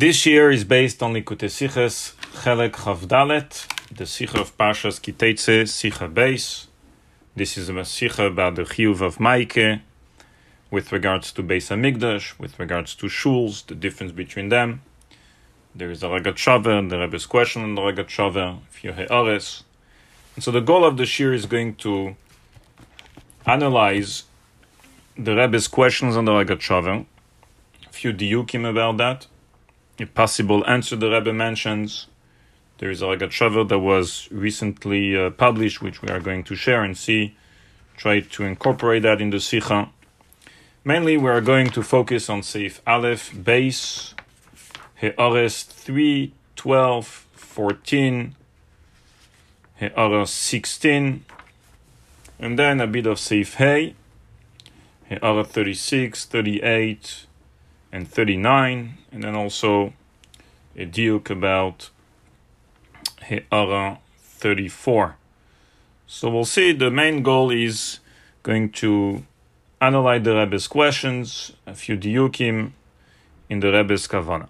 This year is based on Likutei Siches Chelek Chavdalet, the Sicha of Pashas Kitetse, Sicha Beis. This is a Sicha about the Chiyuv of Maike, with regards to Beis Hamikdash, with regards to shuls, the difference between them. There is a Rogatchover, the Rebbe's question on the Rogatchover, few He'ares. And so the goal of the Shir is going to analyze the Rebbe's questions on the Ragat Shaver, a few diukim about that, possible answer the Rebbe mentions. There is a Rogatchover that was recently uh, published, which we are going to share and see, try to incorporate that in the Sikha. Mainly, we are going to focus on Seif Aleph, base, He'ares 3, 12, 14, He'ares 16, and then a bit of Seif Hey, He'ares 36, 38, and 39, and then also a diuk about He'ara 34. So we'll see the main goal is going to analyze the Rebbe's questions, a few diukim in the Rebbe's kavana.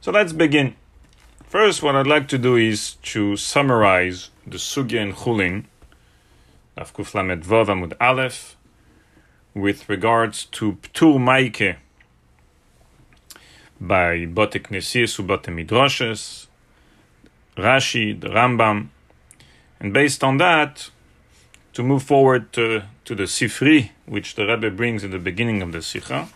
So let's begin. First, what I'd like to do is to summarize the sugya in Chulin, Afkuf Lamed Vav Amud Aleph, with regards to Ptur Maike by Bote Knesias Ubote Midrashes, Rashi, the Rambam, and based on that, to move forward to, to the Sifri, which the Rebbe brings in the beginning of the Sikha,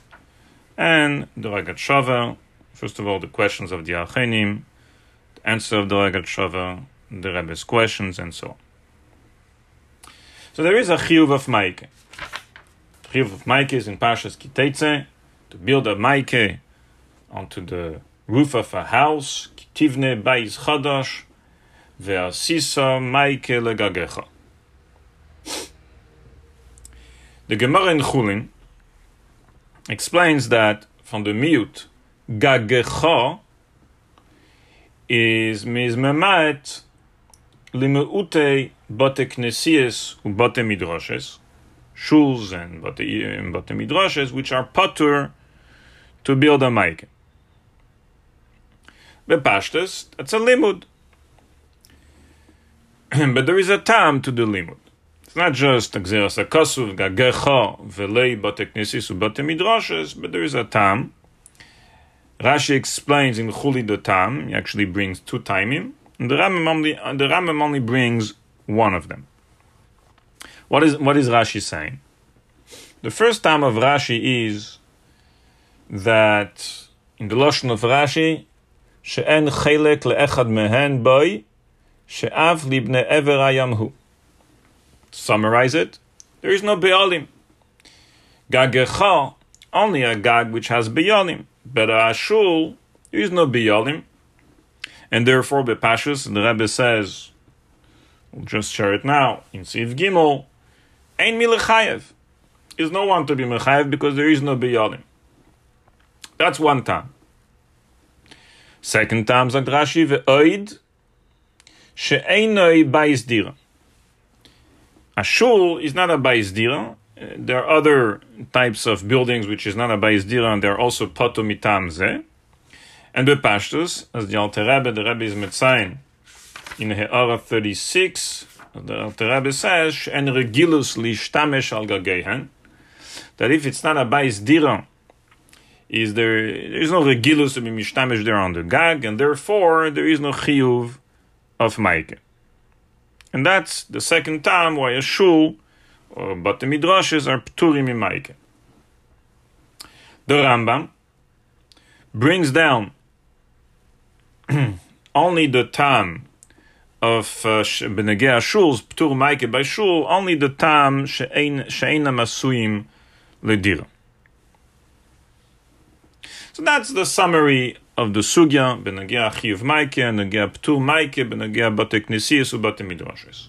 and the Rogatchover, first of all, the questions of the Achenim, the answer of the Rogatchover, the Rebbe's questions, and so on. So there is a chiyuv of Maike. Chiyuv of Maike is in Pashas Kitetse, to build a Maike onto the roof of a house, Kitivne Bais Chadash, Ve'asisa Maike Legagecha. The Gemara in Chulin explains that from the miut gagecha is mizmemaet limeute bote knesies ubote midrashes, shuls and and bote midrashes, which are patur to build a maike. Bepashtes, that's a limud. but there is a tam to the limud. It's not just Gzeras HaKasuv, Gagecha, Velei, Bate Knesis, Bate Midrashes, but there is a tam. Rashi explains in Chuli the tam, he actually brings two timim, and the Rambam only, the Rambam only brings one of them. What is, what is Rashi saying? The first time of Rashi is that in the Lashon of Rashi, she'en chelek le'echad mehen boy, she'av libne ever ayamhu. Summarize it, there is no Be'alim. Gagecha, only a Gag which has Be'alim. But a Ashul, there is no Be'alim. And therefore, Bepashus, the Rebbe says, we'll just share it now, in Siv Gimel, Ein Milechayev. Is no one to be Mechayev because there is no Be'alim. That's one time. Second time, sagt Rashi, Ve'oid, She'einoi Bais Dira. A shul is not a bais dira. There are other types of buildings which is not a bais dira, and they're also potomitam ze. And the pashtus, as the Alter Rebbe, the Rebbe is metzayin in He'ara 36, the äh, Alter Rebbe says, and regilus lishtamesh al gagehen, that if it's not a bais dira, is there, is no regilus to be mishtamesh there on the gag, and therefore there is no chiyuv of maike. And that's the second time why a shul, or but the midrashes are pturim imaike. The Rambam brings down only the time of benegei uh, shuls ptur maike by shul, only the time she'eina masuim ledira. So that's the summary of the sugya benagea chiyuv maike, benagea ptur maike, benagea bate knesias ubate.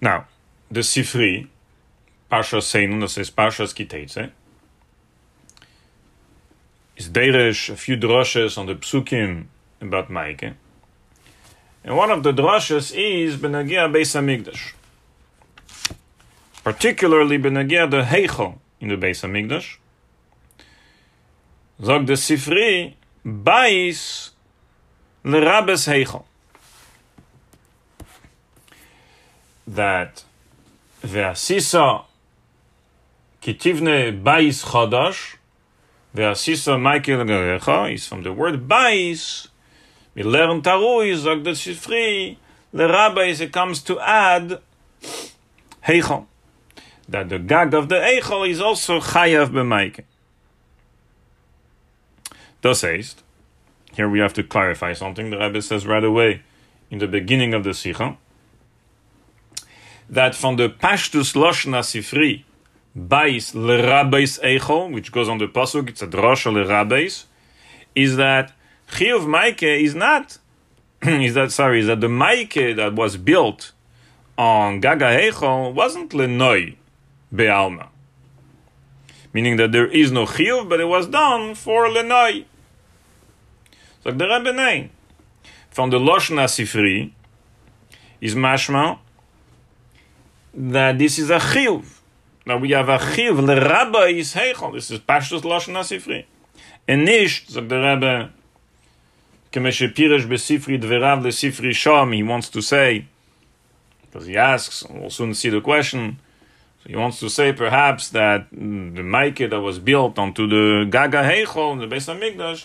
Now, the Sifri, Parsha Seinun, says Parshas Kitetse, is Deresh, a few drushes on the psukim about Maike. And one of the drushes is Benagea Beis HaMikdash. particularly benagia the heichel in the Beis Hamikdash. Zog the Sifri, bais lerabes heichel. That ve'asisa kitivne bais chadash ve'asisa Michael garecha is from the word bais. We learn tarui zog the Sifri lerabes it comes to add heichel that the gag of the Eichel is also chayav b'maike. Thus says, here we have to clarify something. The Rebbe says right away in the beginning of the Sikha that from the Pashtus Loshna Sifri, Bais Lerabbeis Eichel, which goes on the Pasuk, it's a drosha Lerabbeis, is that Chiyuv Maike is not, is that, sorry, is that the Maike that was built on Gaga Eichel wasn't Lenoi, Be'alma. Meaning that there is no chiyuv, but it was done for lenoi. So the Rebbe name from the Loshna Sifri is mashma that this is a chiyuv. Now we have a chiyuv lerabba is heichel. This is Pashtus Loshna Sifri. And nicht, sagt der Rebbe, kemeshe pirish besifri dverav lesifri sham, he wants to say, because he asks, we'll soon see the question, he wants to say perhaps that the Maike that was built onto the Gaga Heichel, the Beis Hamikdash,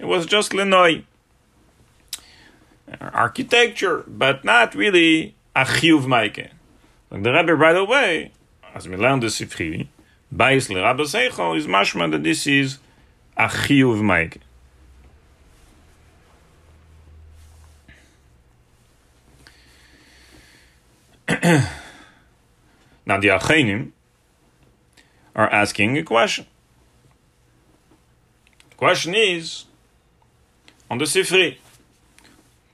it was just Lenoi. Uh, architecture, but not really a Chiyuv Maike. Like the Rebbe right away, as we learned the Sifri, Bais Le Rabbi Seichel is mashma that this is a Chiyuv Maike. Now the Achenim are asking a question. The question is on the Sifri.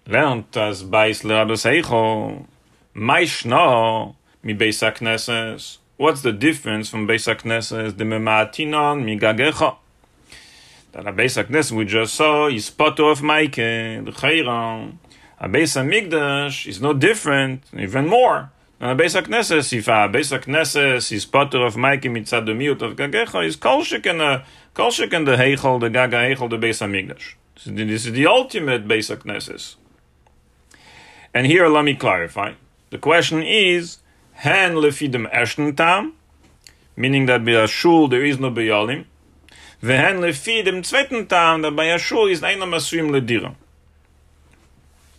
Lernt as Bais Lerabes Eicho, Maishno mi Beis HaKnesses. What's the difference from Beis HaKnesses, the Mematinon mi Gagecha? That a Beis we just saw is Poto of Maike, the Chayran. A Beis HaMikdash is no different, even more. Uh, Beis HaKnesses, if a Beis HaKnesses is potter of Maiki mitzad the miut of Gagecha, is kol sheken, uh, sheken the Heichel, the Gaga Heichel, the Beis HaMikdash. This is the ultimate Beis HaKnesses. And here, let me clarify. The question is, hen lefidem eshten tam, meaning that by a shul there is no beyalim, vehen lefidem zweiten tam, that by a shul is einer masuim ledira.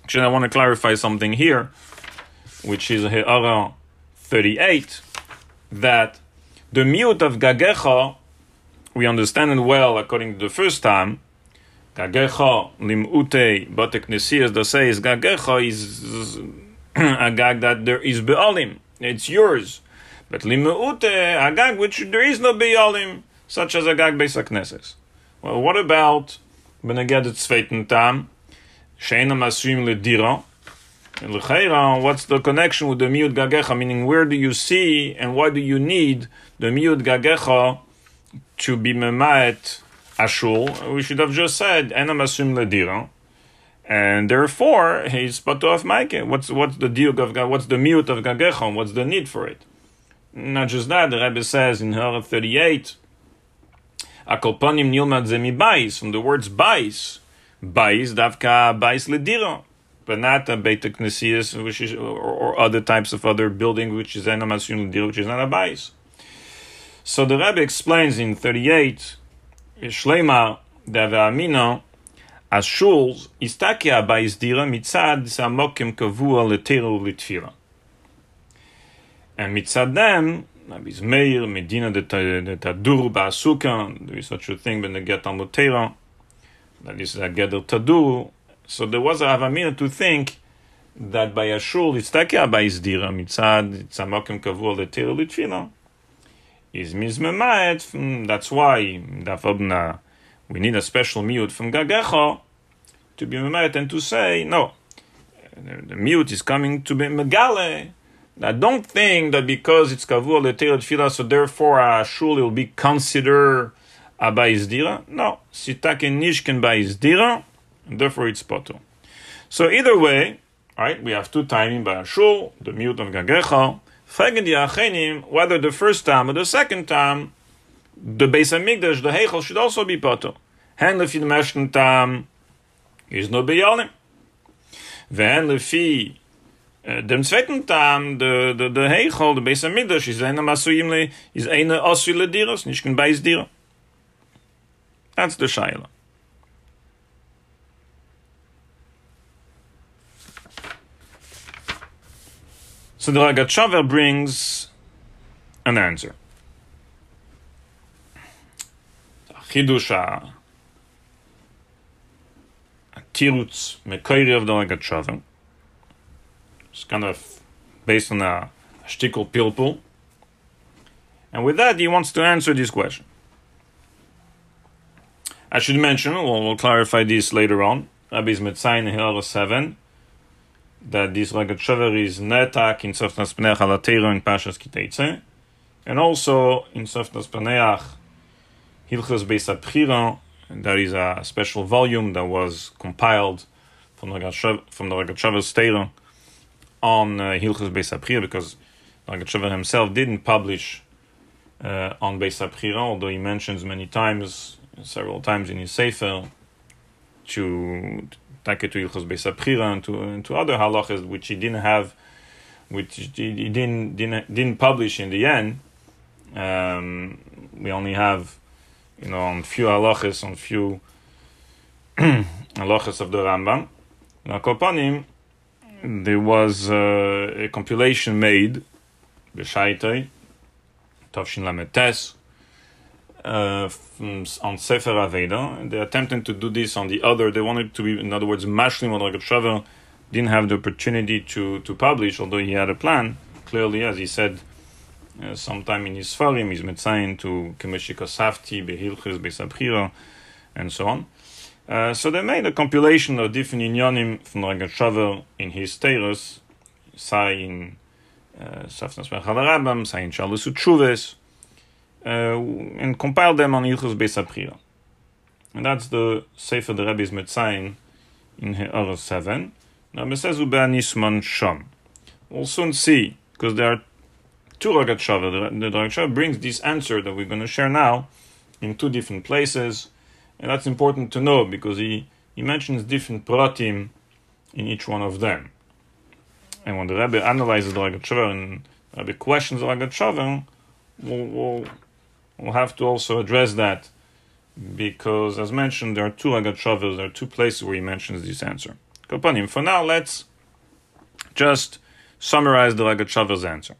Actually, I want to clarify something here which is He'ara 38, that the mute of Gagecha, we understand it well according to the first time. Gagecha limute batek nesias da says Gagecha is a gag that there is be'alim, it's yours. But limute a gag which there is no be'alim, such as a gag beis Well, what about benegedet zweiten tam? Sheina masrim ledira L'cheira, what's the connection with the miud gagecha? Meaning, where do you see and why do you need the miud gagecha to be memaet ashul? We should have just said enam asum ledira, and therefore he's pato of maike. What's what's the deal of what's the miut of gagecha? What's the need for it? Not just that, the Rebbe says in Hara thirty eight. Akolpanim nilmad zemi bais from the words bais, bais davka bais ledira but not a Beit Knesias, which is or, or, other types of other building, which is Enamasun which is not a bais. So the Rebbe explains in 38, Shlema Amino, as shuls istakia bais dira mitzad samokim kavua leteru litfila. And mitzad them, Rabbi Meir, Medina de Tadur Ba'asuka, there is such a thing when they get on Lutera, that is a gather Tadur, so there was a Havamina to think that by Ashur, Litztakia by Izdira, Mitzad, Tzamokim Kavur, Letira, Litfila, is Mizmemaet, that's why, Dafobna, we need a special mute from Gagecho to be Memaet and to say, no, the mute is coming to be Megale. Now, don't think that because it's Kavur, Letira, Litfila, so therefore a shul will be considered a Baizdira. No, Sitake Nishken Baizdira, and therefore it's poto. So either way, right, we have two timing by Ashul, the mute of Achenim whether the first time or the second time the Beis Hamikdash, the Heichel, should also be potter. Hen lefi dem ersten tam is no beyalim. Wenn lefi uh, dem zweiten tam de de de Heichel, the Beis Hamikdash is eine masuyim is eine osule diros, nicht kein Beis dir. That's the shaila. So the Rogatchover brings an answer. Chidush Tirutz Mekoiri of the Rogatchover. It's kind of based on a, a shtickle pilpul. And with that, he wants to answer this question. I should mention, we'll, we'll clarify this later on. Rabbi's Metzayin Hilal 7 that this Rogatchover is netak in Tzafnas Paneach Alatero in Pashas Kiteitze, and also in Tzafnas Paneach Hilchos Beis Abchira, there is a special volume that was compiled from the Rogatchover's Teira on uh, Hilchos Beis Abchira, because Rogatchover himself didn't publish uh, on Beis Abchira, although he mentions many times, several times in his Sefer, to take it to Ilchos Beis Abchira and to, and to other halachas which he didn't have, which he didn't didn't didn't publish in the end. Um, we only have, you know, on few halachas, on few halachas of the Rambam. Now, Kopanim, there was uh, a compilation made, B'Shaitai, Tovshin Lametes, uh, on Sefer Aveda. And they attempted to do this on the other. They wanted to be, in other words, Mashlim Shavel didn't have the opportunity to, to publish, although he had a plan. Clearly, as he said sometime in his Farim, he's Metzayin to Kemeshika Safti, Behilchis, Besabchira, and so on. Uh, so they made a compilation of different inyanim from Ragat in his Teirus, say in Safnas uh, Merchavarabam, say in uh, and compiled them on Ilchus Beis And that's the Sefer the Rebbe's Metzayin in Ha'ara 7. Now, Mesezu Be'anisman Sham. We'll soon see, because there are two Rogatchover. The, the brings this answer that we're going to share now in two different places. And that's important to know, because he, he mentions different pratim in each one of them. And when the Rebbe analyzes the Shava and the Rebbe questions the Shava, we'll, we'll we'll have to also address that because, as mentioned, there are two Agat there are two places where he mentions this answer. Kapanim. For now, let's just summarize the Ragat answer.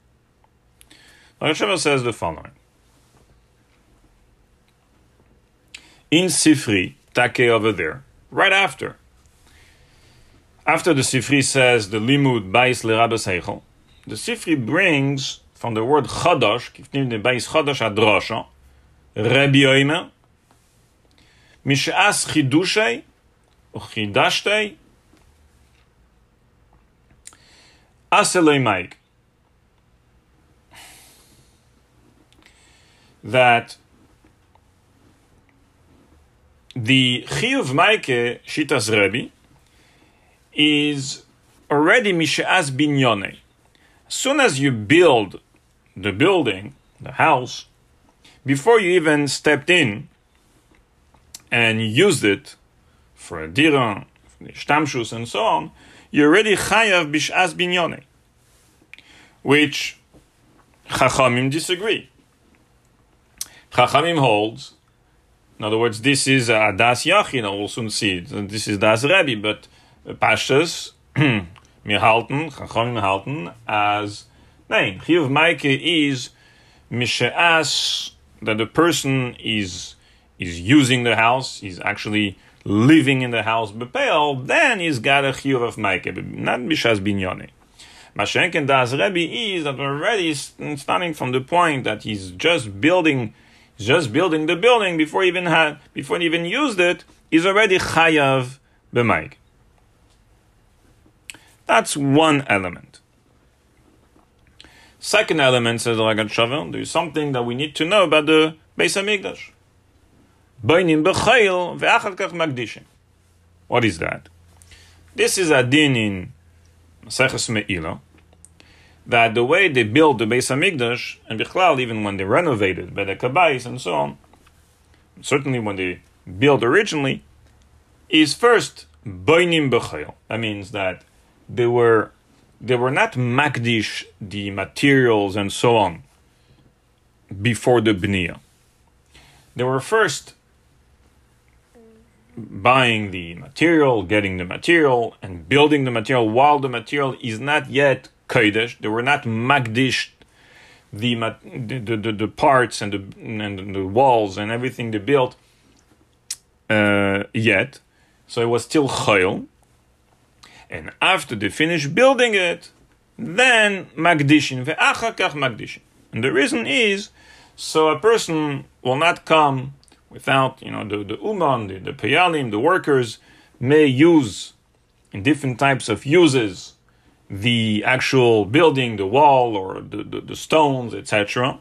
Ragat says the following. In Sifri, Take over there, right after, after the Sifri says the Limud Bais Lerabas Heichel, the Sifri brings from the word Chadash, kifnim de Beis Chadash Adrasha, Rabbi Oimer, Mishas Chidushei, or Chidashtei, Aseloi Maik. That the Chiyuv Maike Shitas Rebbe is already Mishas Binyone. As soon as you build the building, the house, before you even stepped in and used it for a dira, shtamshus, and so on, you're already chayav bishas binyone, which chachamim disagree. Chachamim holds, in other words, this is a das yachin, we'll soon see it. This is das Rebbe, but uh, pashtas, mir halten, chachamim halten, as Nein, Chiyuv Maike is Mishe'as, that the person is is using the house, he's actually living in the house, Bepeil, then he's got a Chiyuv of Maike, not Mishas Binyone. Mashenken Das Rebbe is that already starting from the point that he's just building just building the building before even had before even used it, is already chayav b'maik. That's one element. Second element, says Rogatchover, there is something that we need to know about the Beis Hamikdash. Kach magdishim. What is that? This is a din in Maseches Me'ila, that the way they built the Beis Hamikdash, and Bichlal, even when they renovated by the Kabais and so on, certainly when they built originally, is first Bainim B'chayil. That means that they were they were not makdish the materials and so on before the bnia. They were first buying the material, getting the material, and building the material while the material is not yet kodesh. They were not magdish the, the, the, the, parts and the, and the walls and everything they built uh, yet. So it was still chayil. And after they finish building it, then magdishin ve'achakach magdishin. And the reason is so a person will not come without, you know, the, the uman, the, the payalim, the workers may use in different types of uses the actual building, the wall or the, the, the stones, etc.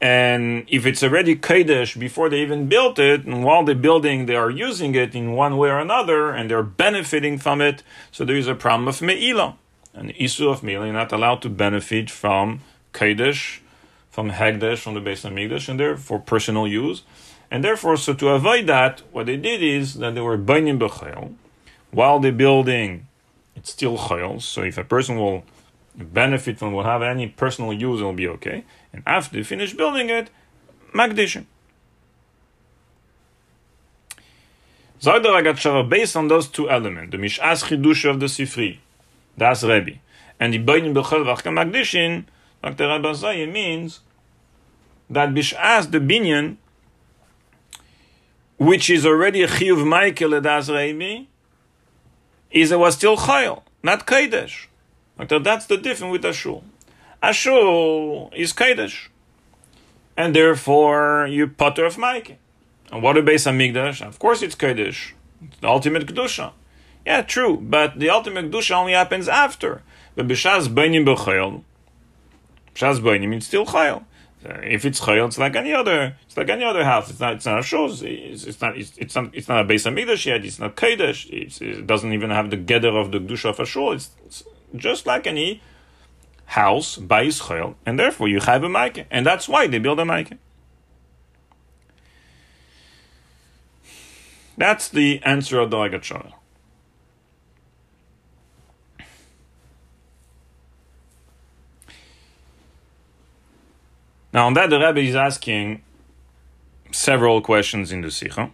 And if it's already Kadesh before they even built it, and while they're building, they are using it in one way or another, and they're benefiting from it, so there is a problem of Me'ilah. And issue of Me'ilah, you're not allowed to benefit from Kadesh, from Hagdash, from the Beis Hamikdash, and therefore personal use. And therefore, so to avoid that, what they did is that they were Bainim B'chayel. While they're building, it's still Chayel, so if a person will benefit from will have any personal use, it'll be okay. And after they finish building it, Magdishim. Zayda Ragat based on those two elements, the Mish'as Chidush of the Sifri, that's Rebbe, and the Bainim Bechel Vachka Magdishin, Dr. Rabbi Zayim means that Bish'as the Binyan, which is already a Chiyuv Michael Das Rebbe, is it was still Chayil, not Kodesh. That's the difference with Ashul. Ashul is Kodesh. And therefore, you potter of Mike. And what about Hamikdash? Of course, it's Kodesh. It's the ultimate Kedusha. Yeah, true, but the ultimate Kedusha only happens after. But B'Shaz Bainim B'Chayel, B'Shaz Bainim, it's still Chayel. If it's chayil, it's like any other. It's like any other house. It's not. It's not a shul. It's, it's, not. It's, it's not. It's not a Beis Hamikdash yet. It's not kodesh. it doesn't even have the gather of the kedusha of a shul. It's, it's just like any house by Israel, and therefore you have a mic, and that's why they build a mic. That's the answer of the Lagat Now, on that, the Rebbe is asking several questions in the Sikha,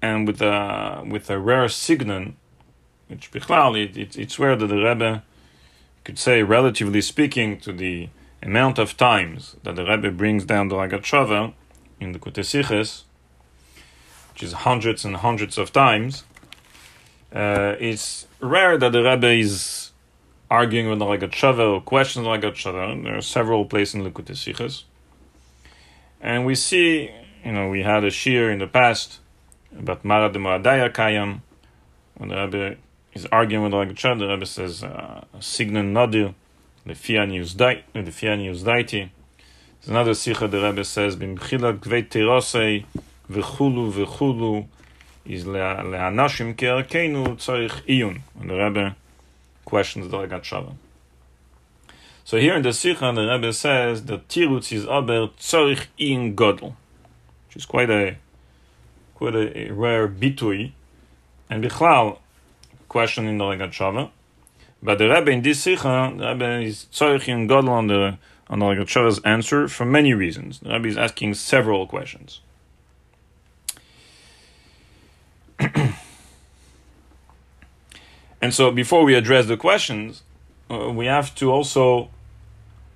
and with a with a rare signon which Bichlal, it, it, it's where that the Rebbe could say, relatively speaking, to the amount of times that the Rebbe brings down the Lagat in the Kutesiches, which is hundreds and hundreds of times, uh, it's rare that the Rebbe is arguing with the Lagat or questions the Lagat There are several places in the Kutesiches. And we see, you know, we had a shir in the past about Mara de Moradaya Kayam, when the Rebbe he's arguing with the like the Rebbe says uh, Signan Nadir, the Fiani Uzdaiti. There's another Sikha the Rebbe says Bimchila Gvei Terosei V'chulu V'chulu is le'anashim ke'arkeinu tzarich iyun. And the Rebbe questions the Lagat So here in the Sikha, the Rebbe says that Tirutz is aber tzarich in godel, which is quite a quite a, rare bitui. And Bichlal, question in the Rogatchover. But the Rebbe in this Sikha, the Rebbe is tzorich in Godel on the on the answer for many reasons. The Rebbe is asking several questions. and so, before we address the questions, uh, we have to also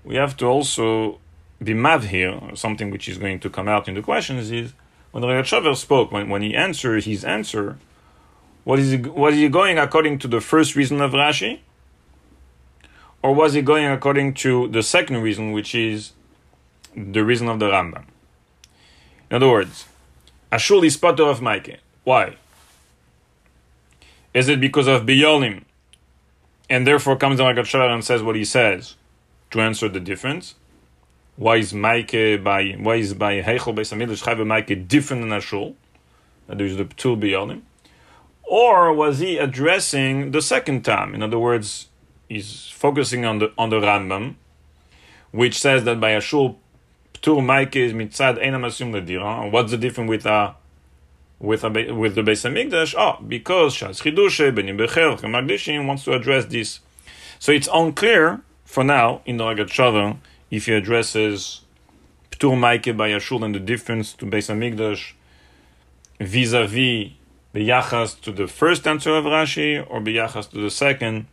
we have to also be mav here. Something which is going to come out in the questions is when the Legat spoke when when he answered his answer what is he, was he going according to the first reason of Rashi? Or was he going according to the second reason, which is the reason of the Rambam? In other words, Ashul is potter of Maike. Why? Is it because of Biyolim, and therefore comes the Magat and says what he says to answer the difference? Why is Maike by why is by Heichel by Samidish Chayv Maike different than Ashul? that There's the two Biyolim. Or was he addressing the second time? In other words, he's focusing on the on the Rambam, which says that by a shul ptur maike is mitzad enam asum ledira. What's the difference with a with a with the Beis Hamikdash? Oh, because Shas Chidushe Benim Becher Magdishim wants to address this. So it's unclear for now in the Rogatchover if he addresses ptur maike by a shul and the difference to Beis Hamikdash vis-a-vis biyachas to the first answer of Rashi or biyachas to the second,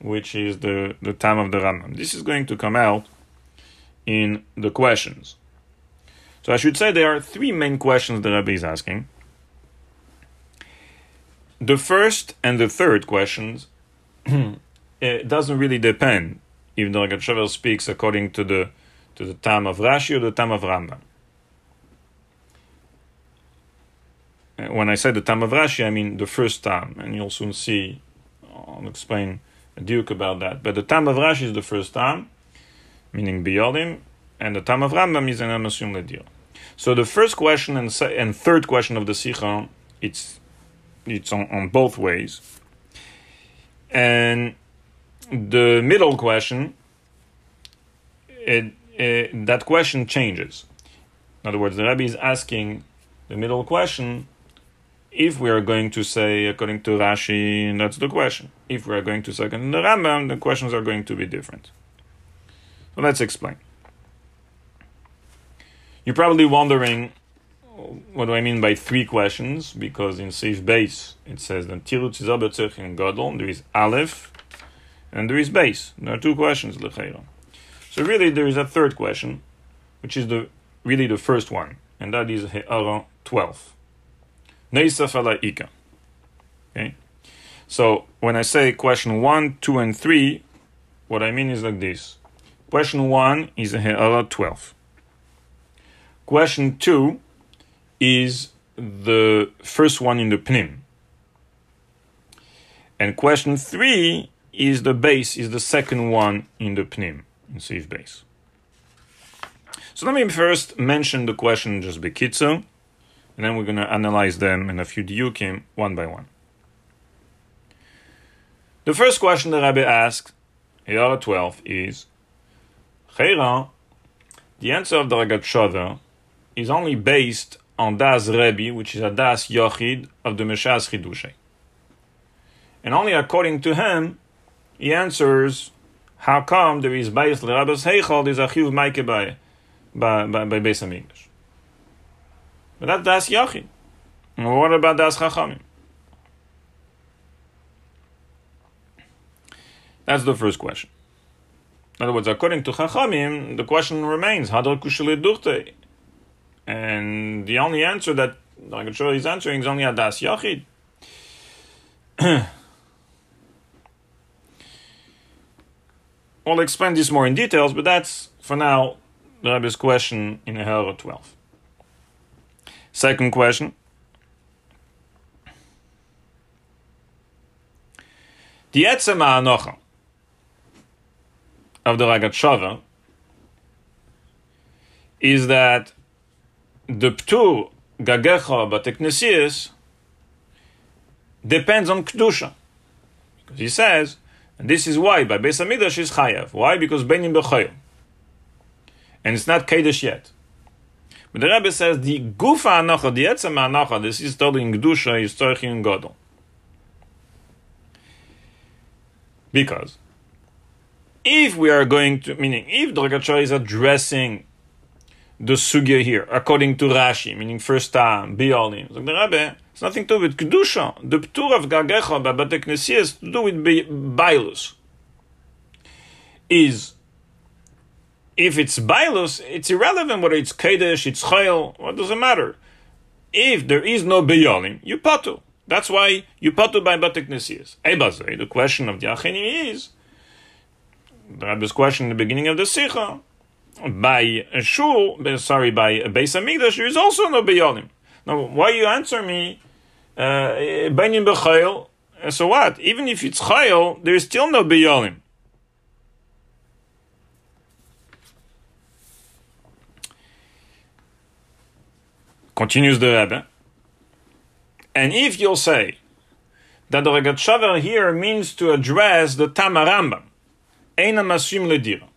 which is the, the time of the Rambam. This is going to come out in the questions. So I should say there are three main questions the Rabbi is asking. The first and the third questions eh, it doesn't really depend if the Ragat speaks according to the to the time of Rashi or the time of Rambam. Eh, when I say the time of Rashi, I mean the first time, and you'll soon see. I'll explain a duke about that. But the time of Rashi is the first time, meaning Biyolim, and the time of Rambam is an Amasum Ledir. So the first question and, and third question of the Sikha, it's it's on, on both ways. And the middle question, it, it, that question changes. In other words, the Rabbi is asking the middle question if we are going to say according to Rashi, that's the question. If we are going to say according to the Rambam, the questions are going to be different. So let's explain. You're probably wondering what do I mean by three questions? Because in Seif base it says that Tirutz is in Gadol, there is Aleph, and there is base. There are two questions, Lechera. So really there is a third question, which is the really the first one, and that is He'ara 12. Neisaf ika. Okay? So when I say question 1, 2, and 3, what I mean is like this. Question 1 is He'ara 12. Question 2 is the first one in the Pnim. And question 3 is the base, is the second one in the Pnim, in Seif base. So let me first mention the question just bekitzo, and then we're going to analyze them in a few diukim one by one. The first question the Rabbi asked, Hiyara 12, is Chayra, the answer of the Ragat is only based on Das Rebbe, which is a Das Yochid of the Meshaz Chidushay. And only according to him, he answers how come there is Beis L'Rabbas Heichal, there's a Chiv Maike by, by, by, by Beis HaMikdash. But that's Das Yachid. What about Das Chachamim? That's the first question. In other words, according to Chachamim, the question remains, Hadar Kushele Durte. And the only answer that I can show he's answering is only a Das Yachid. I'll explain this more in details, but that's, for now, the Rebbe's question in Hera 12. Second question. The Etzema Anocha of the Rogatchover is that the Ptur Gagecha Bateknesias depends on Kedusha. Because he says, and this is why by Beis Hamidrash is Chayav. Why? Because Benim Bechayim. And it's not Kedesh yet. But the Rebbe says the gufa anacha, the etzem anacha, this is totally in Gdusha, is tzorchi in Godel. Because if we are going to, meaning if the is addressing the sugya here, according to Rashi, meaning first time, Biolim, so the Rebbe, it's nothing to do with Kedusha. The Ptur of Gagecha by Bate is to do with Bailus. Is if it's bailus, it's irrelevant whether it's kedesh, it's chayil, what does it matter? If there is no beyolim, you patu. That's why you patu by batik nesias. Ebazay, the question of the achini is, the Rabbi's question in the beginning of the sikha, by a shul, sorry, by a Beis Hamikdash, there is also no beyolim. Now, why you answer me, benyin uh, so what? Even if it's chayil, there is still no beyolim. Continues the Rebbe. And if you'll say that the Rogatchover here means to address the Tamarambam, Eina masim ledira.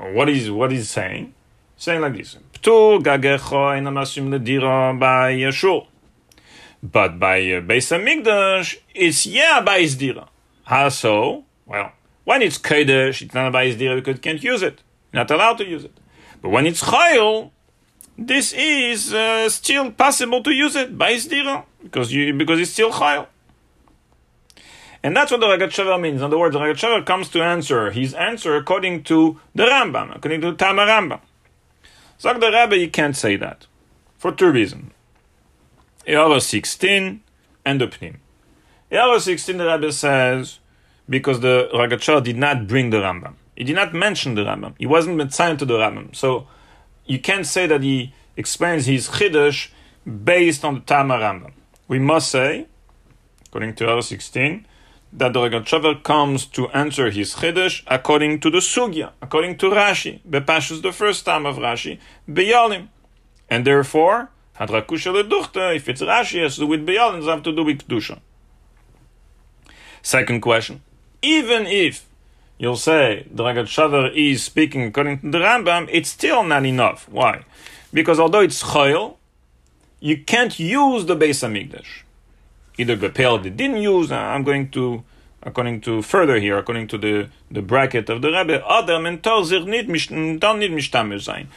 What is what is saying? Saying like this: Ptur by Yeshua. But by uh, Beis Hamikdash, it's yeah by Dira. How so? Well, when it's Kodesh, it's not by Dira because you can't use it. Not allowed to use it. But when it's Chayil, this is uh, still possible to use it by Dira because you because it's still Chayil. And that's what the Ragat means. In other words, the Ragat comes to answer his answer according to the Rambam, according to Tama Rambam. So the Rabbi, you can't say that for two reasons. Yara 16 and the Pnim. Yara 16, the Rabbi says, because the Rogatchover did not bring the Rambam. He did not mention the Rambam. He wasn't assigned to the Rambam. So you can't say that he explains his Chiddush based on the Tama Rambam. We must say, according to Yara 16, that the Ragachover comes to answer his Chiddush according to the Sugya, according to Rashi. Bepashus the first time of Rashi, Beyalim. And therefore, Hadrakusha leduchta, if it's Rashi, has to do with Bayal, and have to do with Kedusha. Second question. Even if you'll say the Rogatchover is speaking according to the Rambam, it's still not enough. Why? Because although it's Chayil, you can't use the Beis Hamikdash. Either Bepel they didn't use, uh, I'm going to, according to further here, according to the, the bracket of the Adam and Tor zir nit mishtamer sein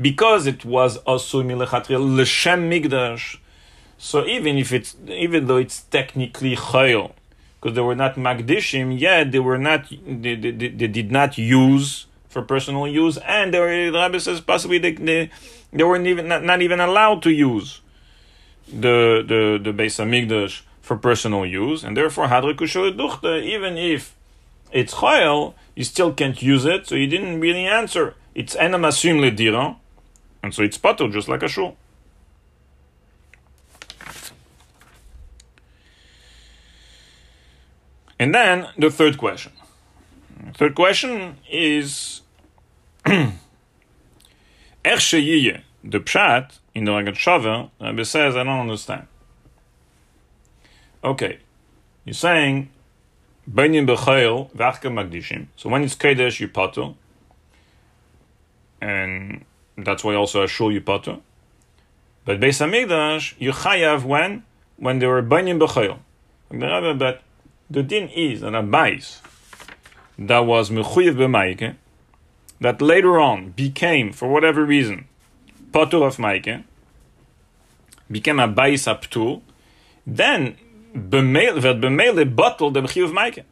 because it was also milechatril l'shem migdash. So even if it's even though it's technically chayil, because they were not magdishim, yet they were not they, they, they, did not use for personal use, and they were, the rabbi says possibly they, they, they weren't even not, not even allowed to use the the the Beis Hamikdash for personal use, and therefore hadrikushol even if it's chayil, you still can't use it. So you didn't really answer. It's enamasum ledira and so it's patur just like a shul. And then the third question. third question is the pshat in the Rogatchover, Rabbi says, I don't understand. Okay, you're saying, Beinin b'chayil v'achka magdishim. So when it's Kedesh, you patur. And that's why also I show you potter. But Beis Hamikdash, you chayav when? When they were banyan b'chayil. But the din is that a that was mechuyev b'maike, that later on became, for whatever reason, potter of maike, became a bais aptur, then werd b'meile bottle the mechuyev maike.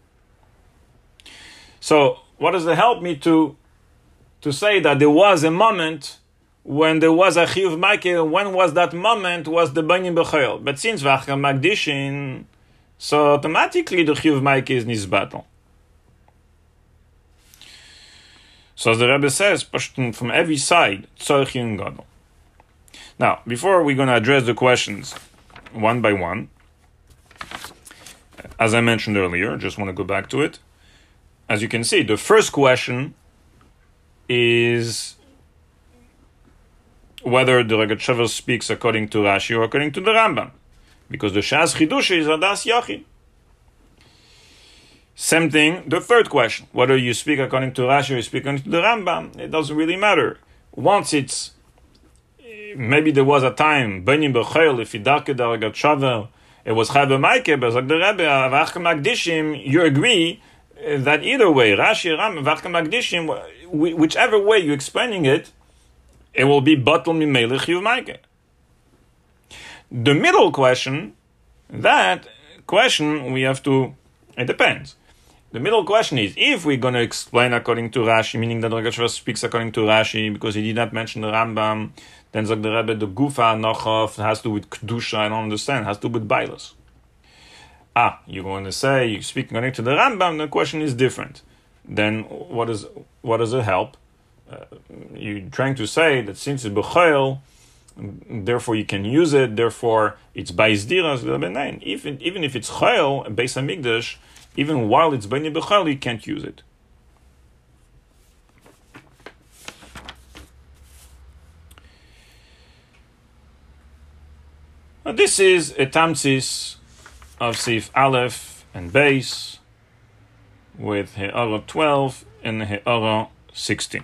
So, what does it help me to to say that there was a moment when there was a chiyuv maike, when was that moment was the banyan b'chayil. But since v'achram magdishin, so automatically the chiyuv maike is nisbatel. So as the Rebbe says, from every side, tzorich yin gadol. Now, before we're going to address the questions one by one, as I mentioned earlier, just want to go back to it. As you can see, the first question is whether the Rogatchover speaks according to Rashi or according to the Rambam, because the Shas Chidush is Adas Yachid. Same thing, the third question, whether you speak according to Rashi or you speak according to the Rambam, it doesn't really matter. Once it's, maybe there was a time, Benim Bechel, if Idarke the Rogatchover, it was Chaybe Maike, but like the Rebbe, Avachka Magdishim, you agree eh, that either way, Rashi, Ram, Vachka Magdishim, whichever way you're explaining it, it will be Batal Mimelech Yuv The middle question, that question we have to, it depends. The middle question is if we're going to explain according to Rashi, meaning that Rogatchover speaks according to Rashi because he did not mention the Rambam, then Zog the Rebbe, the Gufa Nochov has to do with Kedusha, I don't understand, has to do with Bailos. Ah, you're going to say you speak according to the Rambam. The question is different. Then what is what does it help? Uh, you're trying to say that since it's bechayel, therefore you can use it. Therefore it's baizdira. Even even if it's chayel based on migdash, even while it's bani bechayel, you can't use it. Now, this is a tamsis of Sif Aleph and Base. with He'ara 12 and He'ara 16.